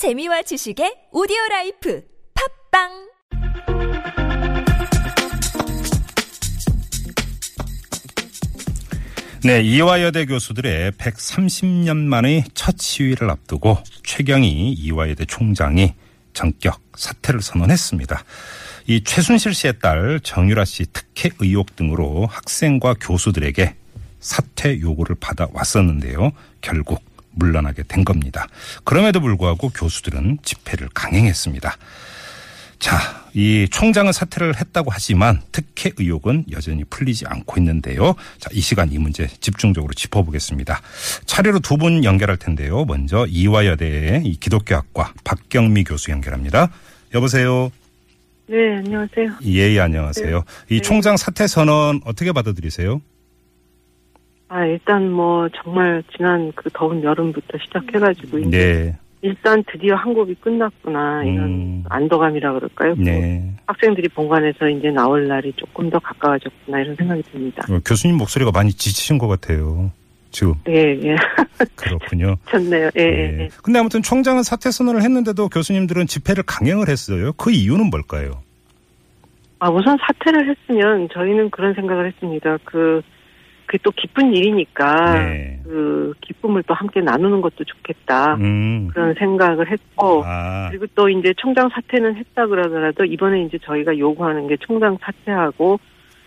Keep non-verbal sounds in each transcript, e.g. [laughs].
재미와 지식의 오디오 라이프 팟빵 네, 이화여대 교수들의 130년 만의 첫 시위를 앞두고 최경희 이화여대 총장이 전격 사퇴를 선언했습니다. 이 최순실 씨의 딸 정유라 씨 특혜 의혹 등으로 학생과 교수들에게 사퇴 요구를 받아왔었는데요. 결국 물러나게 된 겁니다. 그럼에도 불구하고 교수들은 집회를 강행했습니다. 자, 이 총장은 사퇴를 했다고 하지만 특혜 의혹은 여전히 풀리지 않고 있는데요. 자, 이 시간 이 문제 집중적으로 짚어보겠습니다. 차례로 두 분 연결할 텐데요. 먼저 이화여대의 이 기독교학과 박경미 교수 연결합니다. 여보세요. 네, 안녕하세요. 예, 예 안녕하세요. 이 네. 총장 사퇴 선언 어떻게 받아들이세요? 아, 일단 뭐 정말 지난 그 더운 여름부터 시작해가지고 이제 네, 일단 드디어 한국이 끝났구나 이런 음. 안도감이라 그럴까요? 네. 학생들이 본관에서 이제 나올 날이 조금 더 가까워졌구나 이런 생각이 듭니다. 어, 교수님 목소리가 많이 지치신 것 같아요. 지금 예, 예, [laughs] 그렇군요. 좋네요. 예, 예, 네. 예. 근데 아무튼 총장은 사퇴 선언을 했는데도 교수님들은 집회를 강행을 했어요. 그 이유는 뭘까요? 아, 우선 사퇴를 했으면 저희는 그런 생각을 했습니다. 그, 그게 또 기쁜 일이니까 네. 그 기쁨을 또 함께 나누는 것도 좋겠다 음. 그런 생각을 했고 아, 그리고 또 이제 총장 사퇴는 했다 그러더라도 이번에 이제 저희가 요구하는 게 총장 사퇴하고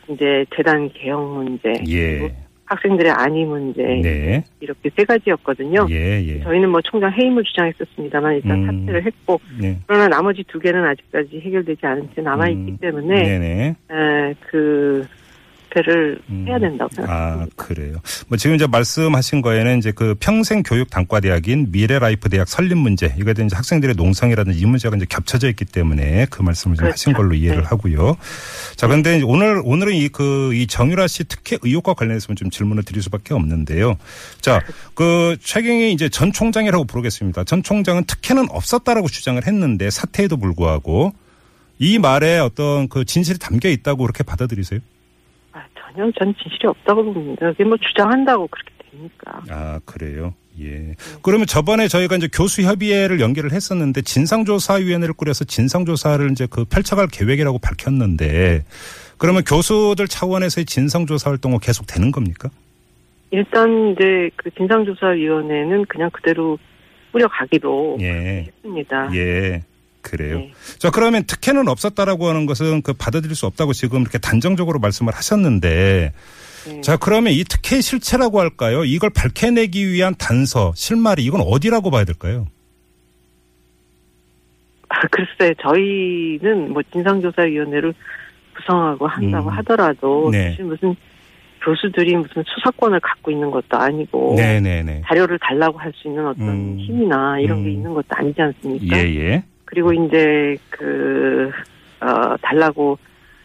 이제 재단 개혁 문제, 그리고 예. 학생들의 안위 문제 네. 이렇게 세 가지였거든요. 예, 예. 저희는 뭐 총장 해임을 주장했었습니다만 일단 음. 사퇴를 했고 네. 그러나 나머지 두 개는 아직까지 해결되지 않은 채 남아 있기 음. 때문에 네네. 에, 그 사퇴를 음. 해야 된다고 아, 생각합니다. 그래요. 뭐 지금 이제 말씀하신 거에는 이제 그 평생 교육 단과 대학인 미래라이프 대학 설립 문제, 이거에 대한 이제 학생들의 농성이라든지 이 문제가 이제 겹쳐져 있기 때문에 그 말씀을 좀 그렇죠. 하신 걸로 이해를 네. 하고요. 자, 그런데 이제 오늘, 오늘은 이 그, 이 정유라 씨 특혜 의혹과 관련해서 좀 질문을 드릴 수밖에 없는데요. 자, 그 최경희 이제 전 총장이라고 부르겠습니다. 전 총장은 특혜는 없었다라고 주장을 했는데 사퇴에도 불구하고 이 말에 어떤 그 진실이 담겨 있다고 그렇게 받아들이세요? 아, 전혀 전 진실이 없다고 봅니다. 그게 뭐 주장한다고 그렇게 됩니까? 아, 그래요? 예. 그러면 저번에 저희가 이제 교수협의회를 연결을 했었는데 진상조사위원회를 꾸려서 진상조사를 이제 그 펼쳐갈 계획이라고 밝혔는데 그러면 교수들 차원에서의 진상조사 활동은 계속 되는 겁니까? 일단 이제 그 진상조사위원회는 그냥 그대로 뿌려가기로 예. 했습니다. 예. 그래요. 네. 자, 그러면 특혜는 없었다라고 하는 것은 그 받아들일 수 없다고 지금 이렇게 단정적으로 말씀을 하셨는데 네. 자, 그러면 이 특혜의 실체라고 할까요? 이걸 밝혀내기 위한 단서, 실마리 이건 어디라고 봐야 될까요? 아, 글쎄 저희는 뭐 진상조사위원회를 구성하고 한다고 음. 하더라도 네. 사실 무슨 교수들이 무슨 수사권을 갖고 있는 것도 아니고 네, 네, 네. 자료를 달라고 할 수 있는 어떤 음. 힘이나 이런 게 음. 있는 것도 아니지 않습니까? 예, 예. 그리고 이제 그 어, 달라고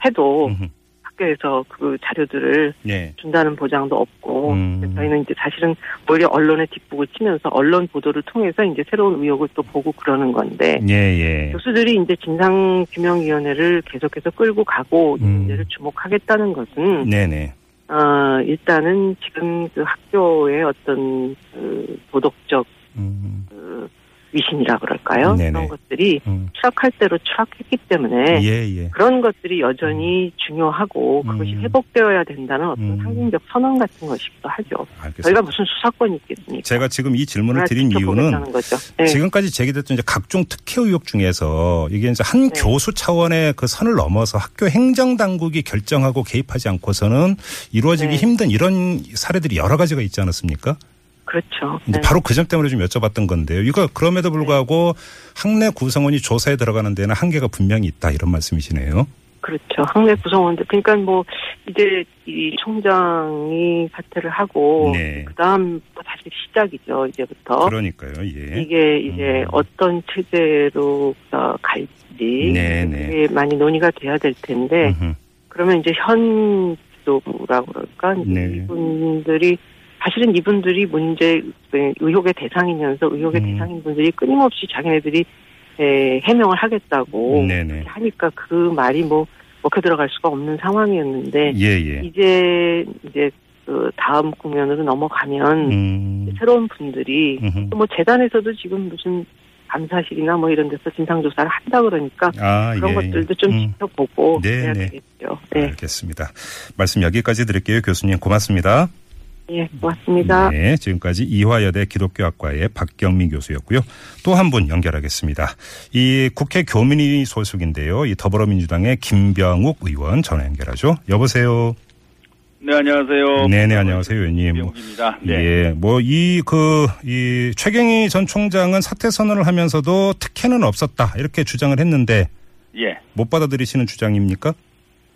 해도 음흠. 학교에서 그 자료들을 네. 준다는 보장도 없고 음. 저희는 이제 사실은 오히려 언론에 뒷북을 치면서 언론 보도를 통해서 이제 새로운 의혹을 또 보고 그러는 건데 예, 예. 교수들이 이제 진상 규명 위원회를 계속해서 끌고 가고 이 음. 문제를 주목하겠다는 것은 네네. 어 일단은 지금 그 학교의 어떤 그 도덕적 음, 그 위신이라 그럴까요? 네네. 그런 것들이 음. 추락할 대로 추락했기 때문에 예, 예. 그런 것들이 여전히 중요하고 그것이 음. 회복되어야 된다는 어떤 음. 상징적 선언 같은 것이기도 하죠. 알겠습니다. 저희가 무슨 수사권이 있겠습니까? 제가 지금 이 질문을 드린 이유는. 네. 지금까지 제기됐던 이제 각종 특혜 의혹 중에서 이게 이제 한 네. 교수 차원의 그 선을 넘어서 학교 행정 당국이 결정하고 개입하지 않고서는 이루어지기 네. 힘든 이런 사례들이 여러 가지가 있지 않았습니까? 그렇죠. 네. 바로 그 점 때문에 좀 여쭤봤던 건데요. 이거 그럼에도 불구하고 학내 구성원이 조사에 들어가는 데는 한계가 분명히 있다 이런 말씀이시네요. 그렇죠. 학내 구성원들. 그러니까 뭐 이제 이 총장이 사퇴를 하고 네. 그다음 또 다시 시작이죠. 이제부터 그러니까요. 예. 이게 이제 음. 어떤 체제로 어, 갈지 네, 네. 많이 논의가 돼야 될 텐데 음흠. 그러면 이제 현 지도부라고 그럴까 네. 이분들이 사실은 이분들이 문제 그 의혹의 대상이면서 의혹의 음. 대상인 분들이 끊임없이 자기네들이 에, 해명을 하겠다고 네네. 하니까 그 말이 뭐 먹혀 들어갈 수가 없는 상황이었는데 예, 예. 이제 이제 그 다음 국면으로 넘어가면 음. 새로운 분들이. 또 뭐 재단에서도 지금 무슨 감사실이나 뭐 이런 데서 진상 조사를 한다 그러니까 아, 그런 예. 것들도 좀 음. 지켜보고 네, 해야 네. 되겠죠. 네, 알겠습니다. 말씀 여기까지 드릴게요. 교수님 고맙습니다. 예, 고맙습니다. 네, 지금까지 이화여대 기독교학과의 박경민 교수였고요. 또 한 분 연결하겠습니다. 이 국회 교민위 소속인데요. 이 더불어민주당의 김병욱 의원 전화 연결하죠. 여보세요. 네, 안녕하세요. 네네, 안녕하세요, 의원님. 뭐, 김병욱입니다. 네. 예, 뭐, 이, 그, 이, 최경희 전 총장은 사퇴 선언을 하면서도 특혜는 없었다. 이렇게 주장을 했는데, 예. 못 받아들이시는 주장입니까?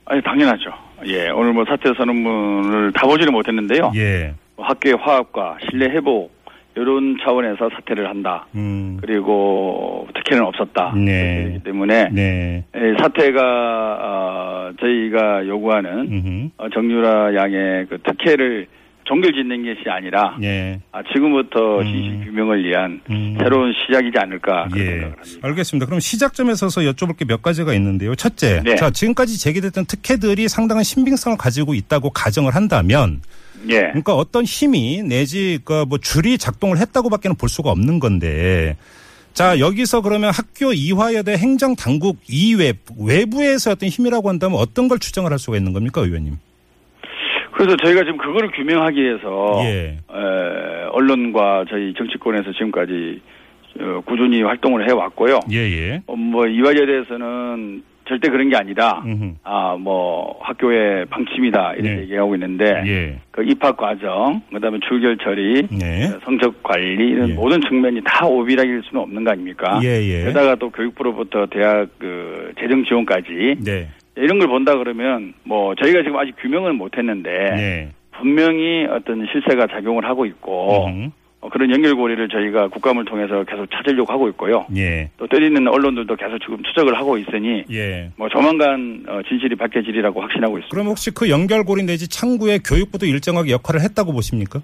아니, 당연하죠. 예. 오늘 뭐 사퇴 선언문을 다 보지는 못했는데요. 예. 뭐 학교의 화합과 신뢰 회복, 이런 차원에서 사퇴를 한다. 음. 그리고 특혜는 없었다. 네. 그렇기 때문에 네. 예, 사퇴가 어, 저희가 요구하는 음흠. 어, 정유라 양의 그 특혜를 종결 짓는 것이 아니라 예. 아, 지금부터 음. 진실 규명을 위한 음. 새로운 시작이지 않을까 그런 예. 생각을 합니다. 알겠습니다. 그럼 시작점에 서서 여쭤볼 게 몇 가지가 있는데요. 첫째, 네. 자 지금까지 제기됐던 특혜들이 상당한 신빙성을 가지고 있다고 가정을 한다면, 예. 그러니까 어떤 힘이 내지 그뭐 줄이 작동을 했다고밖에는 볼 수가 없는 건데, 자 여기서 그러면 학교 이화여대 행정 당국 이외 외부에서 어떤 힘이라고 한다면 어떤 걸 추정을 할 수가 있는 겁니까, 의원님? 그래서 저희가 지금 그거를 규명하기 위해서 예. 에, 언론과 저희 정치권에서 지금까지 어, 꾸준히 활동을 해왔고요. 예예. 어, 뭐 이화여대에서는 절대 그런 게 아니다. 아 뭐 학교의 방침이다 이렇게 네. 얘기하고 있는데 예. 그 입학 과정, 그다음에 출결 처리, 네. 성적 관리 이런 예. 모든 측면이 다 오비락일 수는 없는 거 아닙니까? 예예. 게다가 또 교육부로부터 대학 그 재정 지원까지 네. 이런 걸 본다 그러면 뭐 저희가 지금 아직 규명은 못했는데 네. 분명히 어떤 실세가 작용을 하고 있고. 어, 그런 연결고리를 저희가 국감을 통해서 계속 찾으려고 하고 있고요. 예. 또 때리는 언론들도 계속 지금 추적을 하고 있으니 예. 뭐 조만간 어, 진실이 밝혀지리라고 확신하고 있습니다. 그럼 혹시 그 연결고리 내지 창구에 교육부도 일정하게 역할을 했다고 보십니까?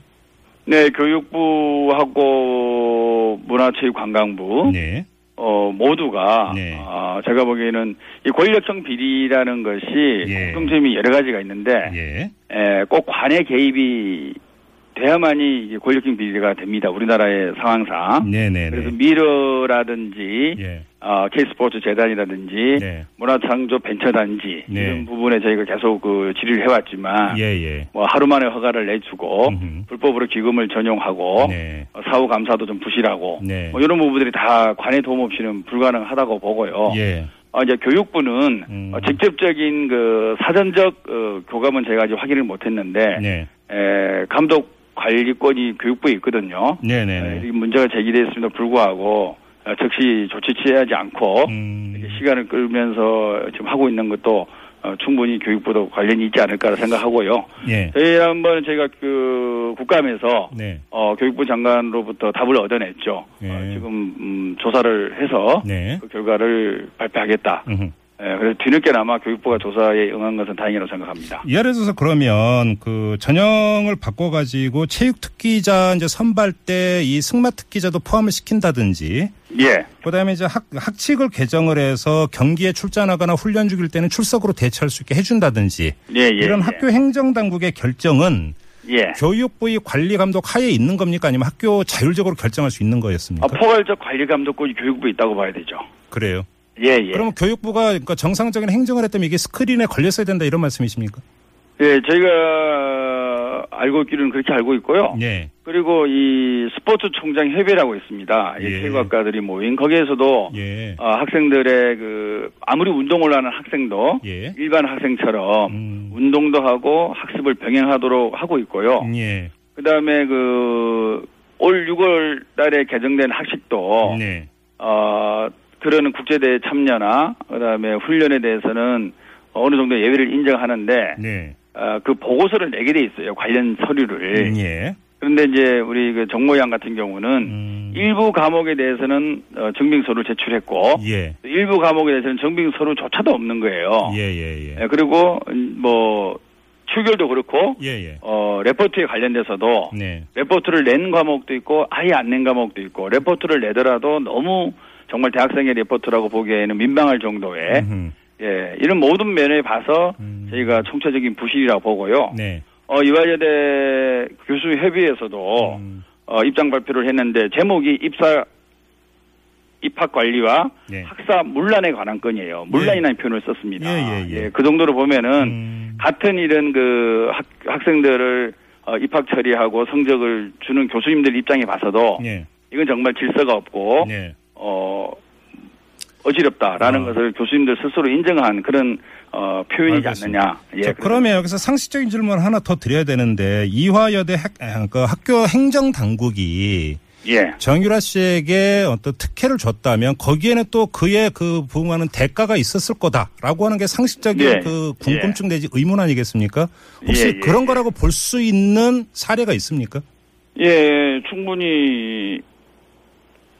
네, 교육부하고 문화체육관광부 네. 어, 모두가 네. 아, 제가 보기에는 이 권력형 비리라는 것이 예. 공통점이 여러 가지가 있는데 예. 에, 꼭 관의 개입이 돼야만이 권력형 비리가 됩니다. 우리나라의 상황상. 네네네. 그래서 미러라든지 예. 어, K스포츠 재단이라든지 네. 문화창조 벤처단지 네. 이런 부분에 저희가 계속 그 질의를 해왔지만 예예. 뭐 하루 만에 허가를 내주고 음흠. 불법으로 기금을 전용하고 네. 어, 사후 감사도 좀 부실하고 네. 뭐 이런 부분들이 다 관의 도움 없이는 불가능하다고 보고요. 예. 어, 이제 교육부는 음. 어, 직접적인 그 사전적 어, 교감은 저희가 아직 확인을 못했는데 네. 에, 감독 관리권이 교육부에 있거든요. 에, 네네네. 이 문제가 제기됐음에도 불구하고 어, 즉시 조치 취하지 않고 음. 시간을 끌면서 지금 하고 있는 것도 어, 충분히 교육부도 관련이 있지 않을까 생각하고요. 예. 저희 한번 저희가 그 국감에서 네. 어, 교육부 장관으로부터 답을 얻어냈죠. 예. 어, 지금 음, 조사를 해서 네. 그 결과를 발표하겠다. 음흠. 예, 그래서 뒤늦게나마 교육부가 조사에 응한 것은 다행이라고 생각합니다. 예를 들어서 그러면 그 전형을 바꿔가지고 체육 특기자 이제 선발 때 이 승마 특기자도 포함을 시킨다든지 예, 그다음에 이제 학, 학칙을 개정을 해서 경기에 출전하거나 훈련 중일 때는 출석으로 대처할 수 있게 해준다든지 예, 예. 이런 예. 학교 행정당국의 결정은 예. 교육부의 관리 감독 하에 있는 겁니까 아니면 학교 자율적으로 결정할 수 있는 거였습니까? 아, 포괄적 관리 감독권이 교육부에 있다고 봐야 되죠. 그래요. 예, 예. 그러면 교육부가 그러니까 정상적인 행정을 했다면 이게 스크린에 걸렸어야 된다 이런 말씀이십니까? 예, 저희가 알고 있기로는 그렇게 알고 있고요. 예. 그리고 이 스포츠 총장 협의라고 있습니다. 이 예. 체육학과들이 모인 거기에서도 예. 어, 학생들의 그 아무리 운동을 하는 학생도 예. 일반 학생처럼 음. 운동도 하고 학습을 병행하도록 하고 있고요. 예. 그다음에 그 올 6월 달에 개정된 학식도 네. 어 그러는 국제대회 참여나 그다음에 훈련에 대해서는 어느 정도 예외를 인정하는데 네. 어, 그 보고서를 내게 돼 있어요 관련 서류를 예. 그런데 이제 우리 그 정모양 같은 경우는 음. 일부 과목에 대해서는 어, 증빙서를 제출했고 예. 일부 과목에 대해서는 증빙서류조차도 없는 거예요. 예, 예, 예. 예, 그리고 음, 뭐 출결도 그렇고 예, 예. 어 레포트에 관련돼서도 네. 레포트를 낸 과목도 있고 아예 안 낸 과목도 있고 레포트를 내더라도 너무 정말 대학생의 레포트라고 보기에는 민망할 정도의 음흠. 예 이런 모든 면에 봐서 음. 저희가 총체적인 부실이라고 보고요. 네. 어 이화여대 교수 협의회에서도 음. 어 입장 발표를 했는데 제목이 입사 입학 관리와 예. 학사 문란에 관한 건이에요. 문란이라는 표현을 썼습니다. 예, 예, 예. 그 정도로 보면은 음. 같은 이런 그 학, 학생들을 어, 입학 처리하고 성적을 주는 교수님들 입장에 봐서도 예. 이건 정말 질서가 없고 예. 어 어지럽다라는 어. 것을 교수님들 스스로 인정한 그런 어 표현이지 알겠습니다. 않느냐. 예. 자, 그러면 여기서 상식적인 질문 하나 더 드려야 되는데 이화여대 학, 아, 그 학교 행정 당국이 예. 정유라 씨에게 어떤 특혜를 줬다면 거기에는 또 그의 그 부응하는 대가가 있었을 거다라고 하는 게 상식적인 예. 그 궁금증 내지 의문 아니겠습니까? 혹시 예, 예, 그런 예. 거라고 볼 수 있는 사례가 있습니까? 예, 충분히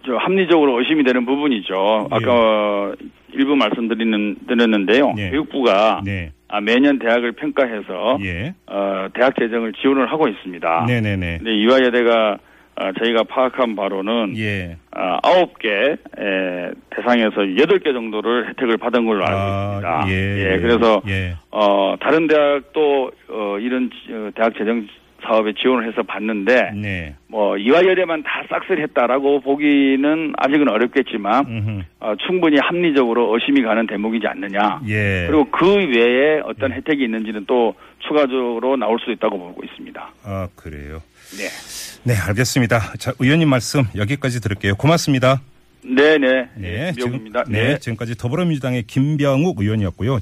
저 합리적으로 의심이 되는 부분이죠. 예. 아까 일부 말씀드리는 드렸는데요. 예. 교육부가 네. 아, 매년 대학을 평가해서 예. 어, 대학 재정을 지원을 하고 있습니다. 네네네. 근데 이화여대가 어, 저희가 파악한 바로는 예. 아, 아홉 개 에, 대상에서 여덟 개 정도를 혜택을 받은 걸로 알고 아, 있습니다. 예. 그래서 예. 어, 다른 대학도 어, 이런 지- 어, 대학 재정 사업에 지원을 해서 봤는데 네. 뭐 이화 여대만 다 싹쓸했다라고 보기는 아직은 어렵겠지만 음흠. 어, 충분히 합리적으로 의심이 가는 대목이지 않느냐. 예. 그리고 그 외에 어떤 혜택이 있는지는 또 추가적으로 나올 수도 있다고 보고 있습니다. 아, 그래요. 네. 네, 알겠습니다. 자, 의원님 말씀 여기까지 들을게요. 고맙습니다. 네네. 네, 미역입니다. 지금, 네, 지금까지 더불어민주당의 김병욱 의원이었고요.